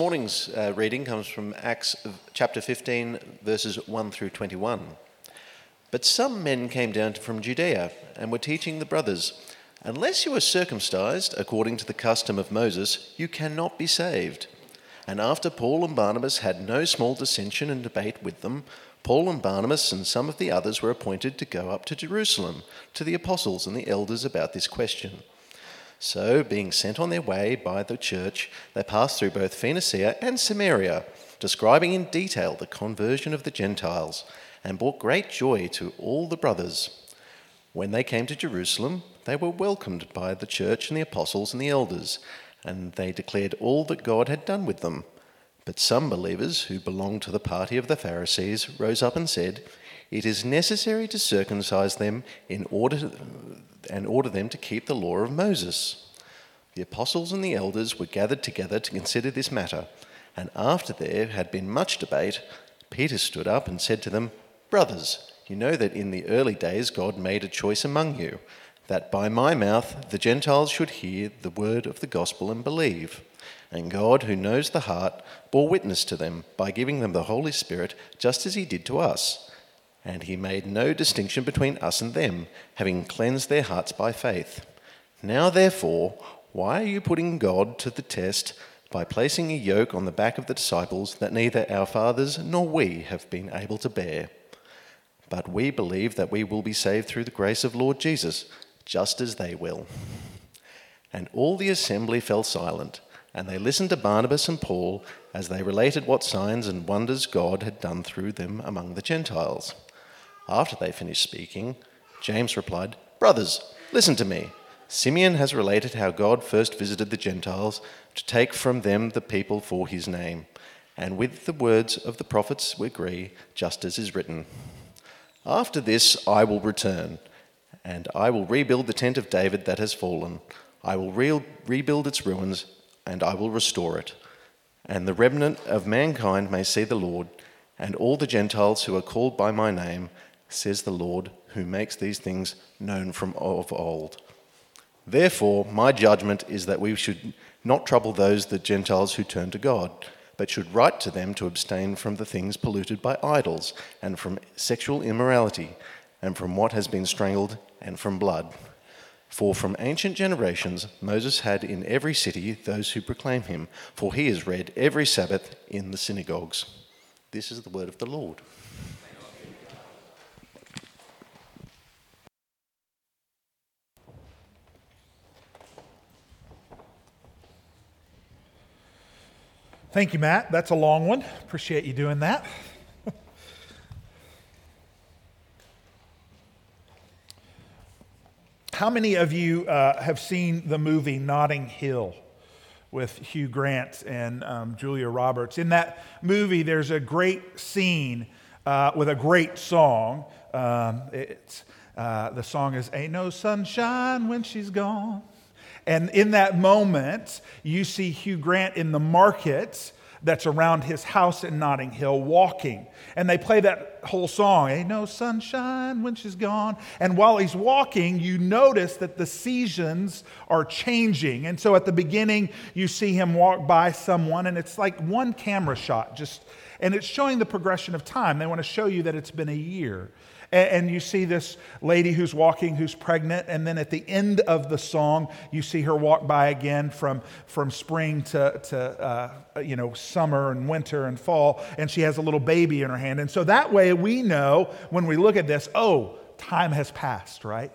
morning's uh, reading comes from Acts chapter 15, verses 1 through 21. But some men came down from Judea and were teaching the brothers, Unless you are circumcised according to the custom of Moses, you cannot be saved. And after Paul and Barnabas had no small dissension and debate with them, Paul and Barnabas and some of the others were appointed to go up to Jerusalem to the apostles and the elders about this question. So, being sent on their way by the church, they passed through both Phoenicia and Samaria, describing in detail the conversion of the Gentiles, and brought great joy to all the brothers. When they came to Jerusalem, they were welcomed by the church and the apostles and the elders, and they declared all that God had done with them. But some believers who belonged to the party of the Pharisees rose up and said, It is necessary to circumcise them in order to, and order them to keep the law of Moses. The apostles and the elders were gathered together to consider this matter, and after there had been much debate, Peter stood up and said to them, Brothers, you know that in the early days God made a choice among you, that by my mouth the Gentiles should hear the word of the gospel and believe. And God, who knows the heart, bore witness to them by giving them the Holy Spirit, just as he did to us and he made no distinction between us and them, having cleansed their hearts by faith. Now, therefore, why are you putting God to the test by placing a yoke on the back of the disciples that neither our fathers nor we have been able to bear? But we believe that we will be saved through the grace of Lord Jesus, just as they will. And all the assembly fell silent, and they listened to Barnabas and Paul as they related what signs and wonders God had done through them among the Gentiles. After they finished speaking, James replied, Brothers, listen to me. Simeon has related how God first visited the Gentiles to take from them the people for his name. And with the words of the prophets we agree, just as is written. After this I will return, and I will rebuild the tent of David that has fallen. I will re- rebuild its ruins, and I will restore it. And the remnant of mankind may see the Lord, and all the Gentiles who are called by my name says the Lord, who makes these things known from of old. Therefore, my judgment is that we should not trouble those, the Gentiles who turn to God, but should write to them to abstain from the things polluted by idols, and from sexual immorality, and from what has been strangled, and from blood. For from ancient generations Moses had in every city those who proclaim him, for he is read every Sabbath in the synagogues. This is the word of the Lord. Thank you, Matt. That's a long one. Appreciate you doing that. How many of you uh, have seen the movie Notting Hill with Hugh Grant and um, Julia Roberts? In that movie, there's a great scene uh, with a great song. Um, it's, uh, the song is Ain't No Sunshine When She's Gone. And in that moment, you see Hugh Grant in the market that's around his house in Notting Hill walking. And they play that whole song, Ain't no sunshine when she's gone. And while he's walking, you notice that the seasons are changing. And so at the beginning, you see him walk by someone, and it's like one camera shot, just, and it's showing the progression of time. They want to show you that it's been a year. And, you see this lady who's walking, who's pregnant, and then at the end of the song, you see her walk by again from, from spring to, to uh, you know, summer and winter and fall, and she has a little baby in her hand. And so that way we know when we look at this, oh, time has passed, right?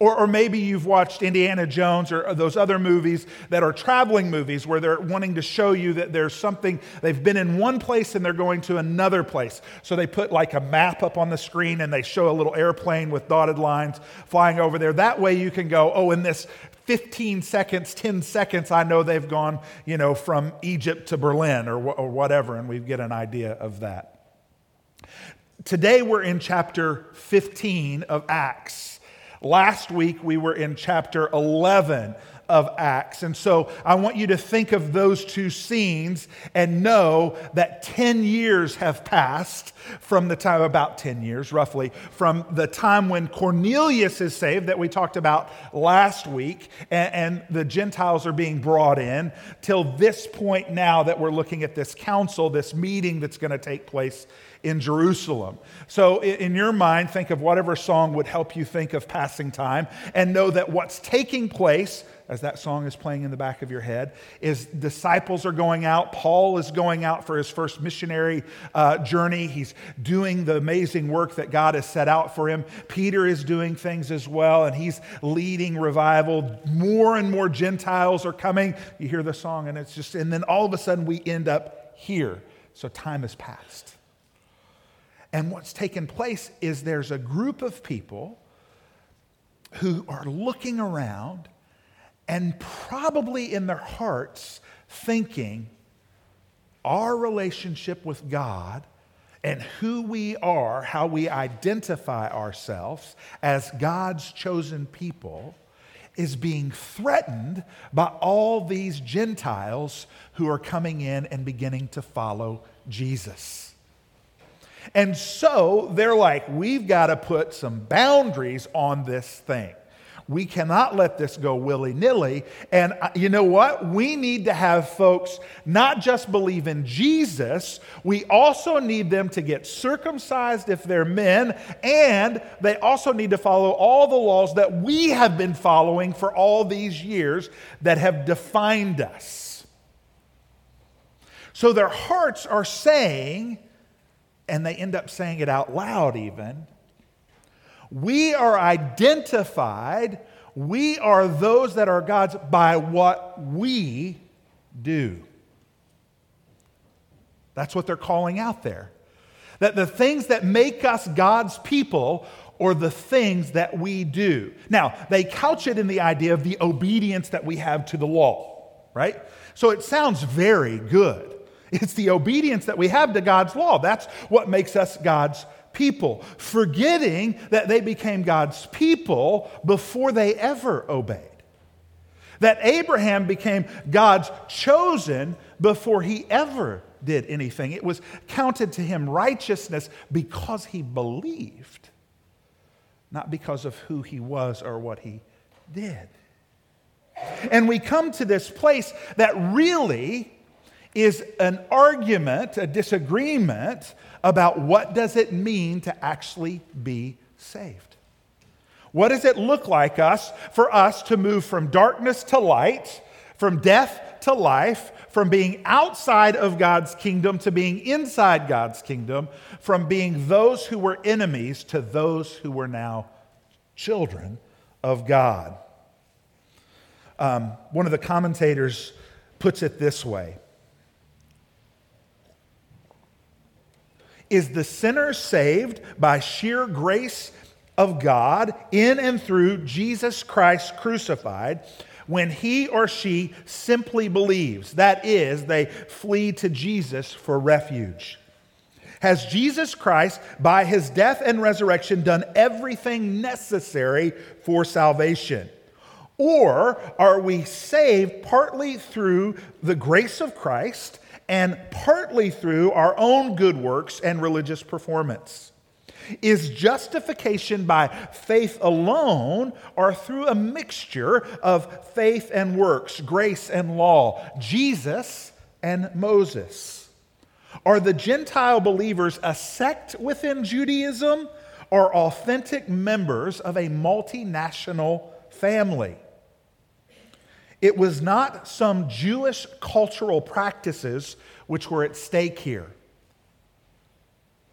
Or, or maybe you've watched Indiana Jones or those other movies that are traveling movies where they're wanting to show you that there's something, they've been in one place and they're going to another place. So they put like a map up on the screen and they show a little airplane with dotted lines flying over there. That way you can go, oh, in this 15 seconds, 10 seconds, I know they've gone, you know, from Egypt to Berlin or, or whatever, and we get an idea of that. Today we're in chapter 15 of Acts. Last week we were in chapter 11 of Acts. And so I want you to think of those two scenes and know that 10 years have passed from the time, about 10 years roughly, from the time when Cornelius is saved that we talked about last week, and, and the Gentiles are being brought in, till this point now that we're looking at this council, this meeting that's going to take place in Jerusalem. So, in your mind, think of whatever song would help you think of passing time and know that what's taking place as that song is playing in the back of your head, is disciples are going out. Paul is going out for his first missionary uh, journey. He's doing the amazing work that God has set out for him. Peter is doing things as well, and he's leading revival. More and more Gentiles are coming. You hear the song, and it's just, and then all of a sudden we end up here. So time has passed. And what's taken place is there's a group of people who are looking around and probably in their hearts thinking our relationship with God and who we are, how we identify ourselves as God's chosen people, is being threatened by all these Gentiles who are coming in and beginning to follow Jesus. And so they're like, we've got to put some boundaries on this thing. We cannot let this go willy nilly. And uh, you know what? We need to have folks not just believe in Jesus, we also need them to get circumcised if they're men, and they also need to follow all the laws that we have been following for all these years that have defined us. So their hearts are saying, and they end up saying it out loud even we are identified, we are those that are God's by what we do. That's what they're calling out there. That the things that make us God's people are the things that we do. Now, they couch it in the idea of the obedience that we have to the law, right? So it sounds very good. It's the obedience that we have to God's law. That's what makes us God's people, forgetting that they became God's people before they ever obeyed. That Abraham became God's chosen before he ever did anything. It was counted to him righteousness because he believed, not because of who he was or what he did. And we come to this place that really is an argument, a disagreement about what does it mean to actually be saved. What does it look like us for us to move from darkness to light, from death to life, from being outside of God's kingdom to being inside God's kingdom, from being those who were enemies to those who were now children of God? Um, one of the commentators puts it this way Is the sinner saved by sheer grace of God in and through Jesus Christ crucified when he or she simply believes? That is, they flee to Jesus for refuge. Has Jesus Christ, by his death and resurrection, done everything necessary for salvation? Or are we saved partly through the grace of Christ and partly through our own good works and religious performance? Is justification by faith alone or through a mixture of faith and works, grace and law, Jesus and Moses? Are the Gentile believers a sect within Judaism or authentic members of a multinational family? It was not some Jewish cultural practices which were at stake here,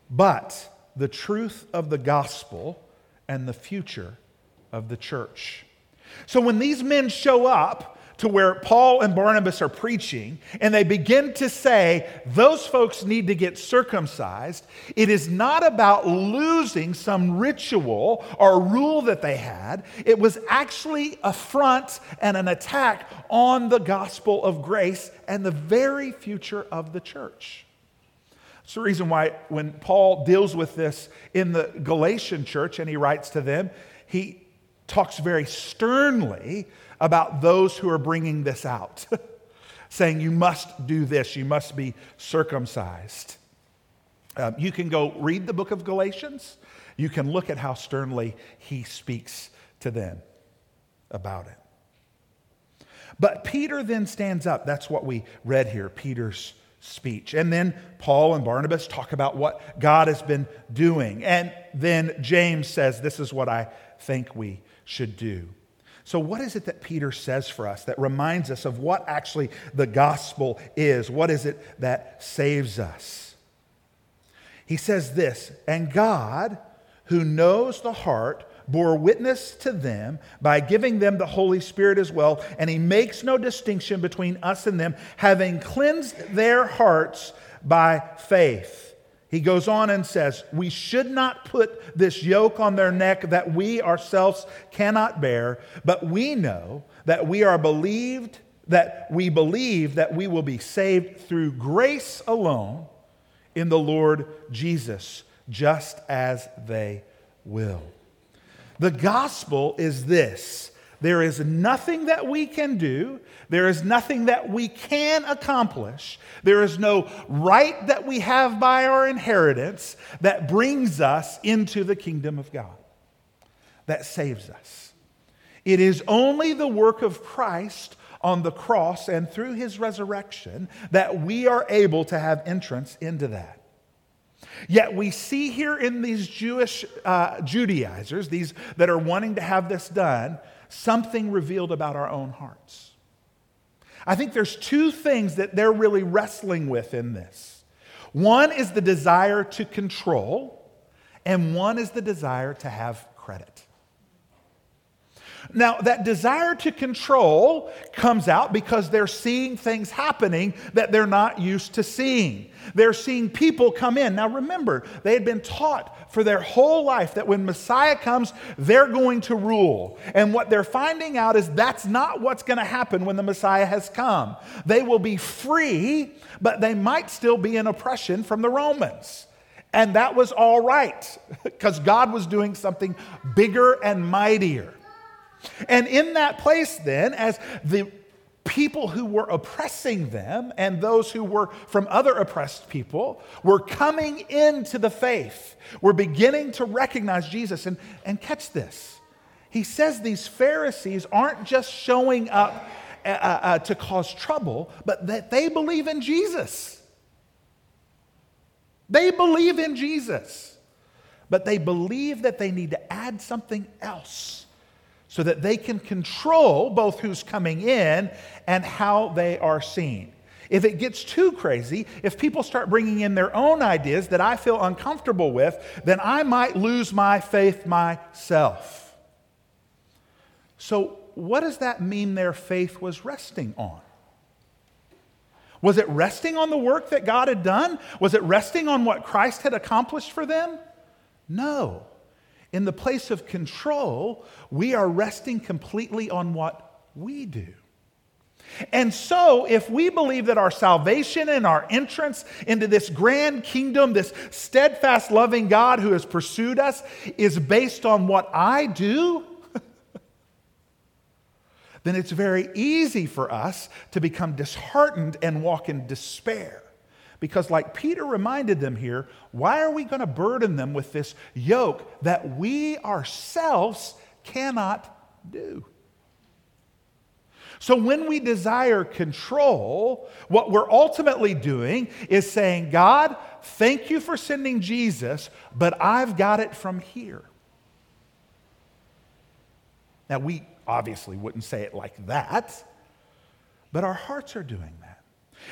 but the truth of the gospel and the future of the church. So when these men show up, to where Paul and Barnabas are preaching, and they begin to say, those folks need to get circumcised. It is not about losing some ritual or rule that they had. It was actually a front and an attack on the gospel of grace and the very future of the church. It's the reason why when Paul deals with this in the Galatian church and he writes to them, he talks very sternly about those who are bringing this out, saying, You must do this, you must be circumcised. Um, you can go read the book of Galatians. You can look at how sternly he speaks to them about it. But Peter then stands up. That's what we read here, Peter's speech. And then Paul and Barnabas talk about what God has been doing. And then James says, This is what I think we should do. So, what is it that Peter says for us that reminds us of what actually the gospel is? What is it that saves us? He says this, and God, who knows the heart, bore witness to them by giving them the Holy Spirit as well, and he makes no distinction between us and them, having cleansed their hearts by faith. He goes on and says, We should not put this yoke on their neck that we ourselves cannot bear, but we know that we are believed, that we believe that we will be saved through grace alone in the Lord Jesus, just as they will. The gospel is this there is nothing that we can do. There is nothing that we can accomplish. There is no right that we have by our inheritance that brings us into the kingdom of God, that saves us. It is only the work of Christ on the cross and through his resurrection that we are able to have entrance into that. Yet we see here in these Jewish uh, Judaizers, these that are wanting to have this done, something revealed about our own hearts. I think there's two things that they're really wrestling with in this. One is the desire to control, and one is the desire to have credit. Now, that desire to control comes out because they're seeing things happening that they're not used to seeing. They're seeing people come in. Now, remember, they had been taught for their whole life that when Messiah comes, they're going to rule. And what they're finding out is that's not what's going to happen when the Messiah has come. They will be free, but they might still be in oppression from the Romans. And that was all right because God was doing something bigger and mightier. And in that place, then, as the people who were oppressing them and those who were from other oppressed people were coming into the faith, were beginning to recognize Jesus. And, and catch this. He says these Pharisees aren't just showing up uh, uh, uh to cause trouble, but that they believe in Jesus. They believe in Jesus, but they believe that they need to add something else so that they can control both who's coming in and how they are seen. If it gets too crazy, if people start bringing in their own ideas that I feel uncomfortable with, then I might lose my faith myself. So, what does that mean their faith was resting on? Was it resting on the work that God had done? Was it resting on what Christ had accomplished for them? No. In the place of control, we are resting completely on what we do. And so, if we believe that our salvation and our entrance into this grand kingdom, this steadfast, loving God who has pursued us, is based on what I do, then it's very easy for us to become disheartened and walk in despair. Because, like Peter reminded them here, why are we going to burden them with this yoke that we ourselves cannot do? So, when we desire control, what we're ultimately doing is saying, God, thank you for sending Jesus, but I've got it from here. Now, we obviously wouldn't say it like that, but our hearts are doing that.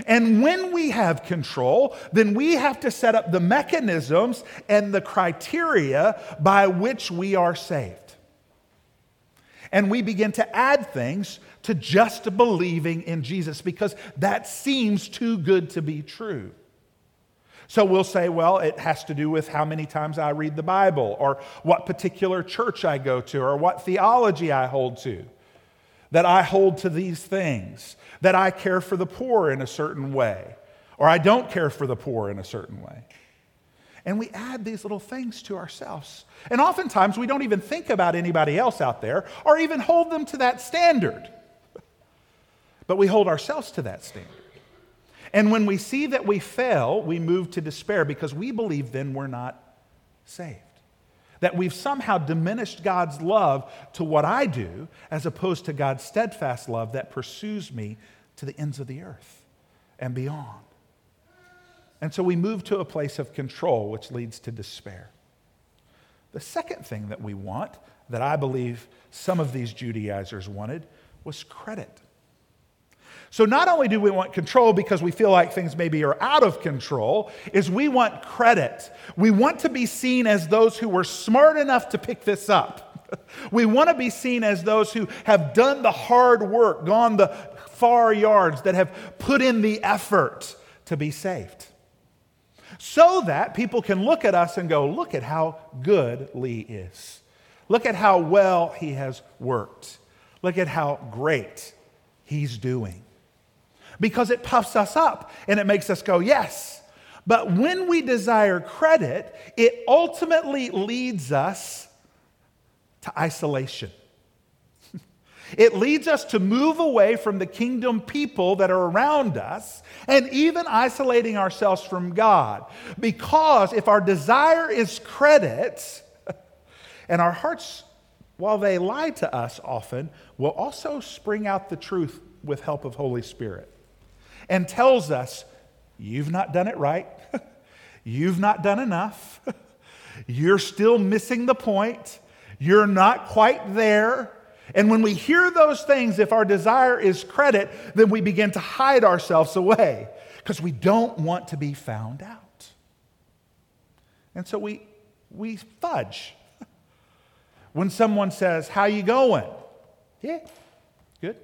And when we have control, then we have to set up the mechanisms and the criteria by which we are saved. And we begin to add things to just believing in Jesus because that seems too good to be true. So we'll say, well, it has to do with how many times I read the Bible, or what particular church I go to, or what theology I hold to that I hold to these things, that I care for the poor in a certain way, or I don't care for the poor in a certain way. And we add these little things to ourselves. And oftentimes we don't even think about anybody else out there or even hold them to that standard. But we hold ourselves to that standard. And when we see that we fail, we move to despair because we believe then we're not saved. That we've somehow diminished God's love to what I do as opposed to God's steadfast love that pursues me to the ends of the earth and beyond. And so we move to a place of control, which leads to despair. The second thing that we want, that I believe some of these Judaizers wanted, was credit. So not only do we want control because we feel like things maybe are out of control, is we want credit. We want to be seen as those who were smart enough to pick this up. We want to be seen as those who have done the hard work, gone the far yards, that have put in the effort to be saved so that people can look at us and go, look at how good Lee is. Look at how well he has worked. Look at how great he's doing. Because it puffs us up and it makes us go, yes. But when we desire credit, it ultimately leads us to isolation. It leads us to move away from the kingdom people that are around us and even isolating ourselves from God. Because if our desire is credit, and our hearts, while they lie to us often, will also spring out the truth with help of Holy Spirit and tells us, You've not done it right. You've not done enough. You're still missing the point. You're not quite there. And when we hear those things, if our desire is credit, then we begin to hide ourselves away because we don't want to be found out. And so we, we fudge. When someone says, How you going? Yeah, good.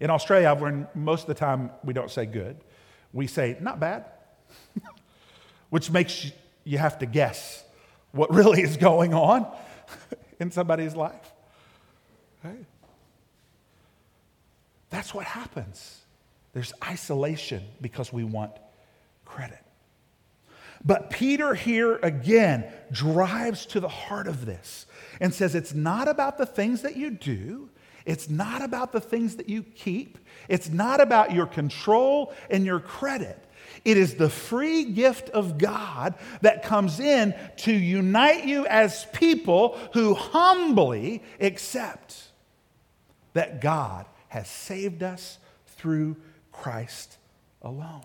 In Australia, I've learned most of the time we don't say good. We say, Not bad, which makes you have to guess what really is going on in somebody's life. That's what happens. There's isolation because we want credit. But Peter here again drives to the heart of this and says it's not about the things that you do, it's not about the things that you keep, it's not about your control and your credit. It is the free gift of God that comes in to unite you as people who humbly accept that God has saved us through Christ alone.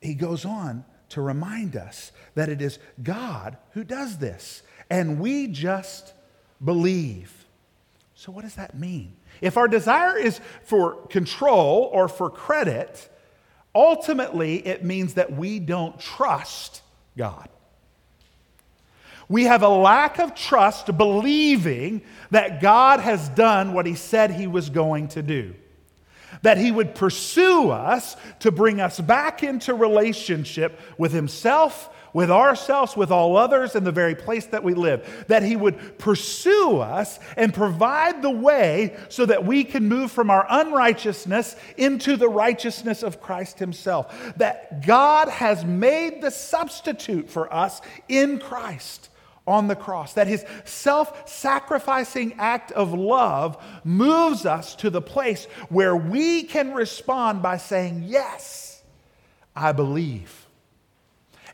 He goes on to remind us that it is God who does this, and we just believe. So, what does that mean? If our desire is for control or for credit, ultimately it means that we don't trust God. We have a lack of trust believing that God has done what He said He was going to do. That He would pursue us to bring us back into relationship with Himself, with ourselves, with all others, in the very place that we live. That He would pursue us and provide the way so that we can move from our unrighteousness into the righteousness of Christ Himself. That God has made the substitute for us in Christ on the cross, that his self sacrificing act of love moves us to the place where we can respond by saying, Yes, I believe.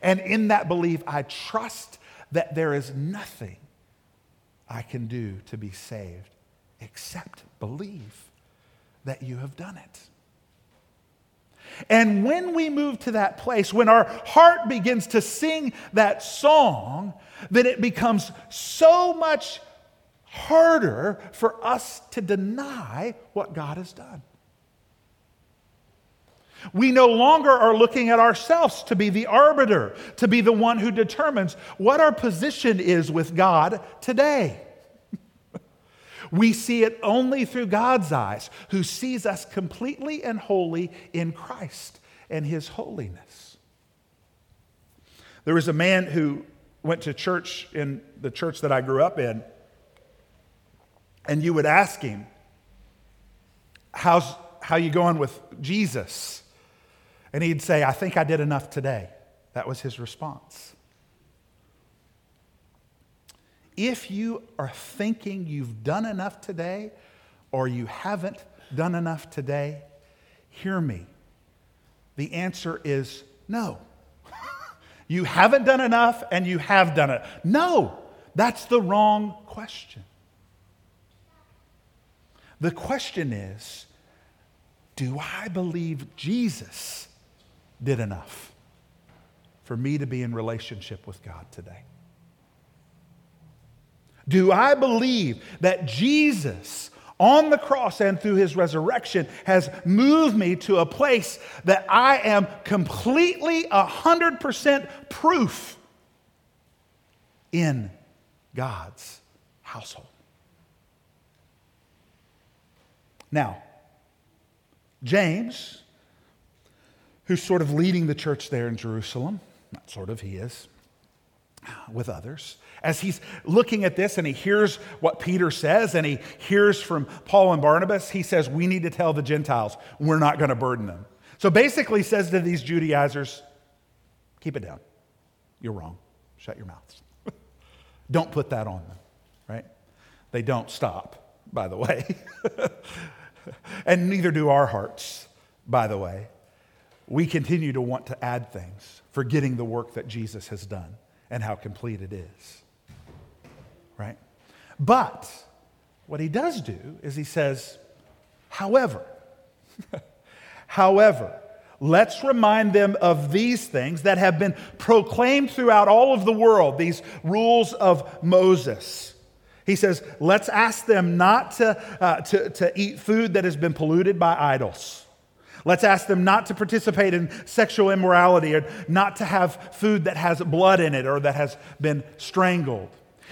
And in that belief, I trust that there is nothing I can do to be saved except believe that you have done it. And when we move to that place, when our heart begins to sing that song, then it becomes so much harder for us to deny what God has done. We no longer are looking at ourselves to be the arbiter, to be the one who determines what our position is with God today. we see it only through God's eyes, who sees us completely and wholly in Christ and his holiness. There was a man who went to church in the church that I grew up in, and you would ask him, How's how you going with Jesus? And he'd say, I think I did enough today. That was his response. If you are thinking you've done enough today or you haven't done enough today, hear me. The answer is no. you haven't done enough and you have done it. No, that's the wrong question. The question is do I believe Jesus did enough for me to be in relationship with God today? Do I believe that Jesus on the cross and through his resurrection has moved me to a place that I am completely 100% proof in God's household? Now, James, who's sort of leading the church there in Jerusalem, not sort of, he is, with others, as he's looking at this and he hears what Peter says and he hears from Paul and Barnabas, he says, We need to tell the Gentiles, we're not going to burden them. So basically, says to these Judaizers, Keep it down. You're wrong. Shut your mouths. don't put that on them, right? They don't stop, by the way. and neither do our hearts, by the way. We continue to want to add things, forgetting the work that Jesus has done and how complete it is right? But what he does do is he says, however, however, let's remind them of these things that have been proclaimed throughout all of the world, these rules of Moses. He says, let's ask them not to, uh, to, to eat food that has been polluted by idols. Let's ask them not to participate in sexual immorality or not to have food that has blood in it or that has been strangled.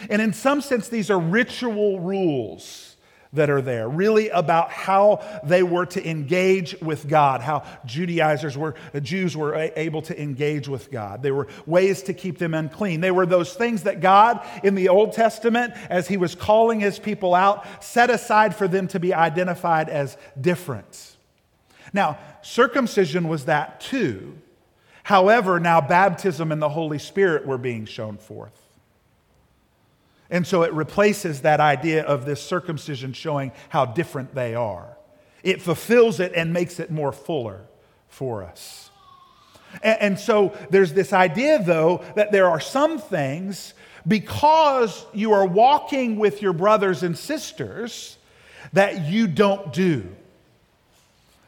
And in some sense, these are ritual rules that are there, really about how they were to engage with God, how Judaizers were, Jews were able to engage with God. They were ways to keep them unclean. They were those things that God, in the Old Testament, as He was calling His people out, set aside for them to be identified as different. Now, circumcision was that too. However, now baptism and the Holy Spirit were being shown forth. And so it replaces that idea of this circumcision showing how different they are. It fulfills it and makes it more fuller for us. And, and so there's this idea, though, that there are some things because you are walking with your brothers and sisters that you don't do.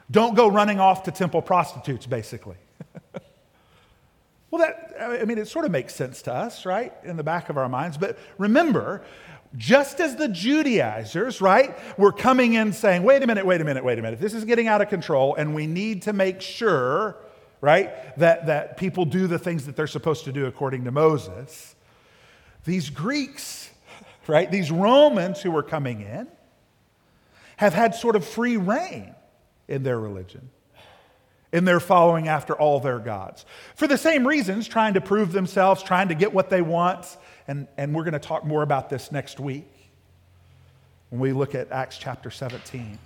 Don't go running off to temple prostitutes, basically. Well, that, I mean, it sort of makes sense to us, right, in the back of our minds. But remember, just as the Judaizers, right, were coming in saying, wait a minute, wait a minute, wait a minute, this is getting out of control, and we need to make sure, right, that, that people do the things that they're supposed to do according to Moses. These Greeks, right, these Romans who were coming in, have had sort of free reign in their religion in their following after all their gods. For the same reasons, trying to prove themselves, trying to get what they want. And, and we're going to talk more about this next week when we look at Acts chapter 17.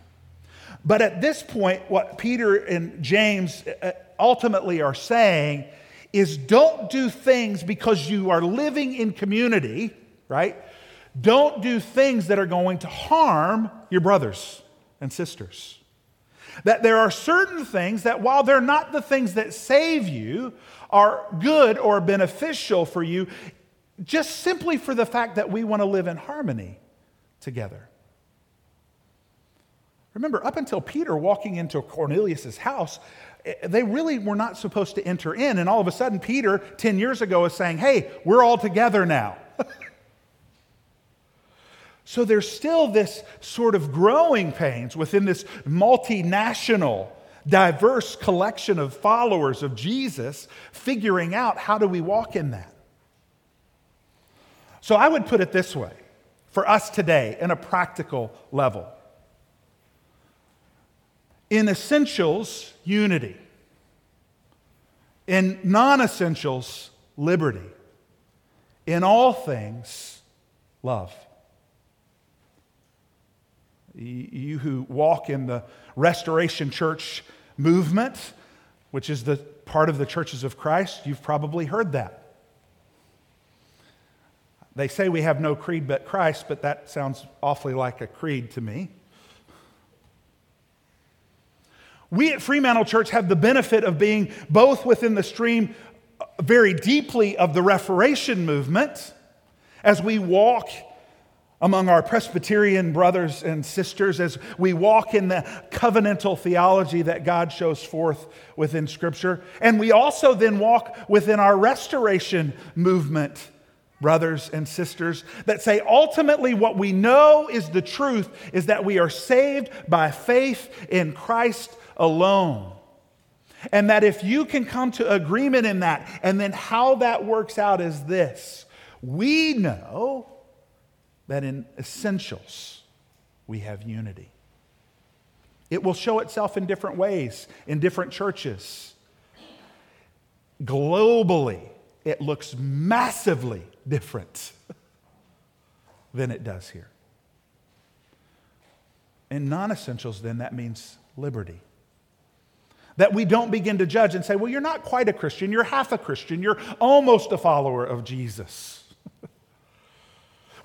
But at this point, what Peter and James uh, ultimately are saying is don't do things because you are living in community, right? Don't do things that are going to harm your brothers and sisters. That there are certain things that, while they're not the things that save you, are good or beneficial for you, just simply for the fact that we want to live in harmony together. Remember, up until Peter walking into Cornelius' house, eh, they really were not supposed to enter in. And all of a sudden, Peter, 10 years ago, is saying, Hey, we're all together now. So there's still this sort of growing pains within this multinational, diverse collection of followers of Jesus, figuring out how do we walk in that. So I would put it this way for us today, in a practical level. In essentials, unity. In non essentials, liberty. In all things, love. You who walk in the Restoration Church movement, which is the part of the churches of Christ, you've probably heard that. They say we have no creed but Christ, but that sounds awfully like a creed to me. We at Fremantle Church have the benefit of being both within the stream uh, very deeply of the Reformation movement as we walk among our Presbyterian brothers and sisters, as we walk in the covenantal theology that God shows forth within Scripture. And we also then walk within our restoration movement brothers and sisters, that say ultimately what we know is the truth is that we are saved by faith in Christ alone. And that if you can come to agreement in that, and then how that works out is this we know that in essentials we have unity. It will show itself in different ways in different churches. Globally, it looks massively different than it does here. In non essentials, then, that means liberty. That we don't begin to judge and say, well, you're not quite a Christian, you're half a Christian, you're almost a follower of Jesus.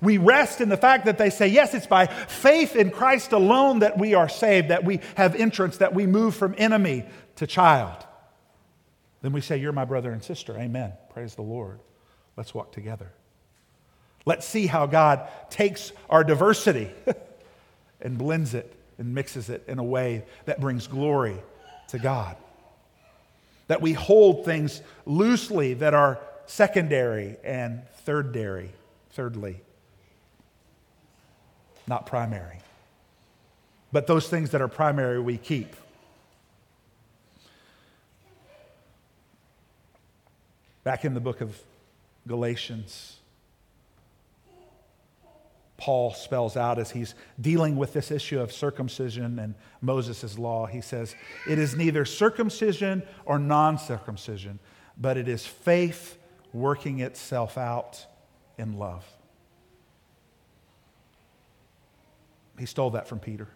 We rest in the fact that they say, yes, it's by faith in Christ alone that we are saved, that we have entrance, that we move from enemy to child. Then we say, You're my brother and sister. Amen. Praise the Lord. Let's walk together. Let's see how God takes our diversity and blends it and mixes it in a way that brings glory to God. That we hold things loosely that are secondary and thirdary, thirdly, not primary. But those things that are primary we keep. Back in the book of Galatians. Paul spells out as he's dealing with this issue of circumcision and Moses' law. He says, It is neither circumcision or non circumcision, but it is faith working itself out in love. He stole that from Peter.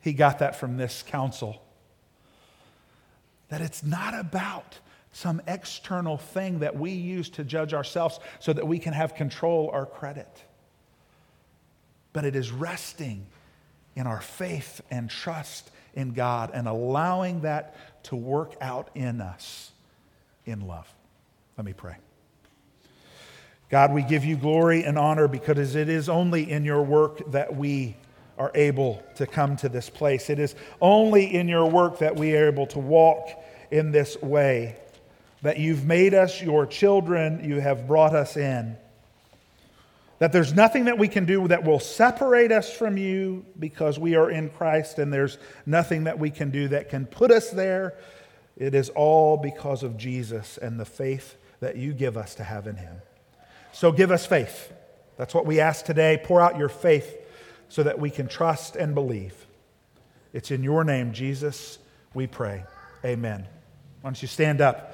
he got that from this council. That it's not about some external thing that we use to judge ourselves so that we can have control or credit. But it is resting in our faith and trust in God and allowing that to work out in us in love. Let me pray. God, we give you glory and honor because it is only in your work that we are able to come to this place. It is only in your work that we are able to walk in this way that you've made us your children, you have brought us in. That there's nothing that we can do that will separate us from you because we are in Christ, and there's nothing that we can do that can put us there. It is all because of Jesus and the faith that you give us to have in him. So give us faith. That's what we ask today. Pour out your faith so that we can trust and believe. It's in your name, Jesus, we pray. Amen. Why don't you stand up?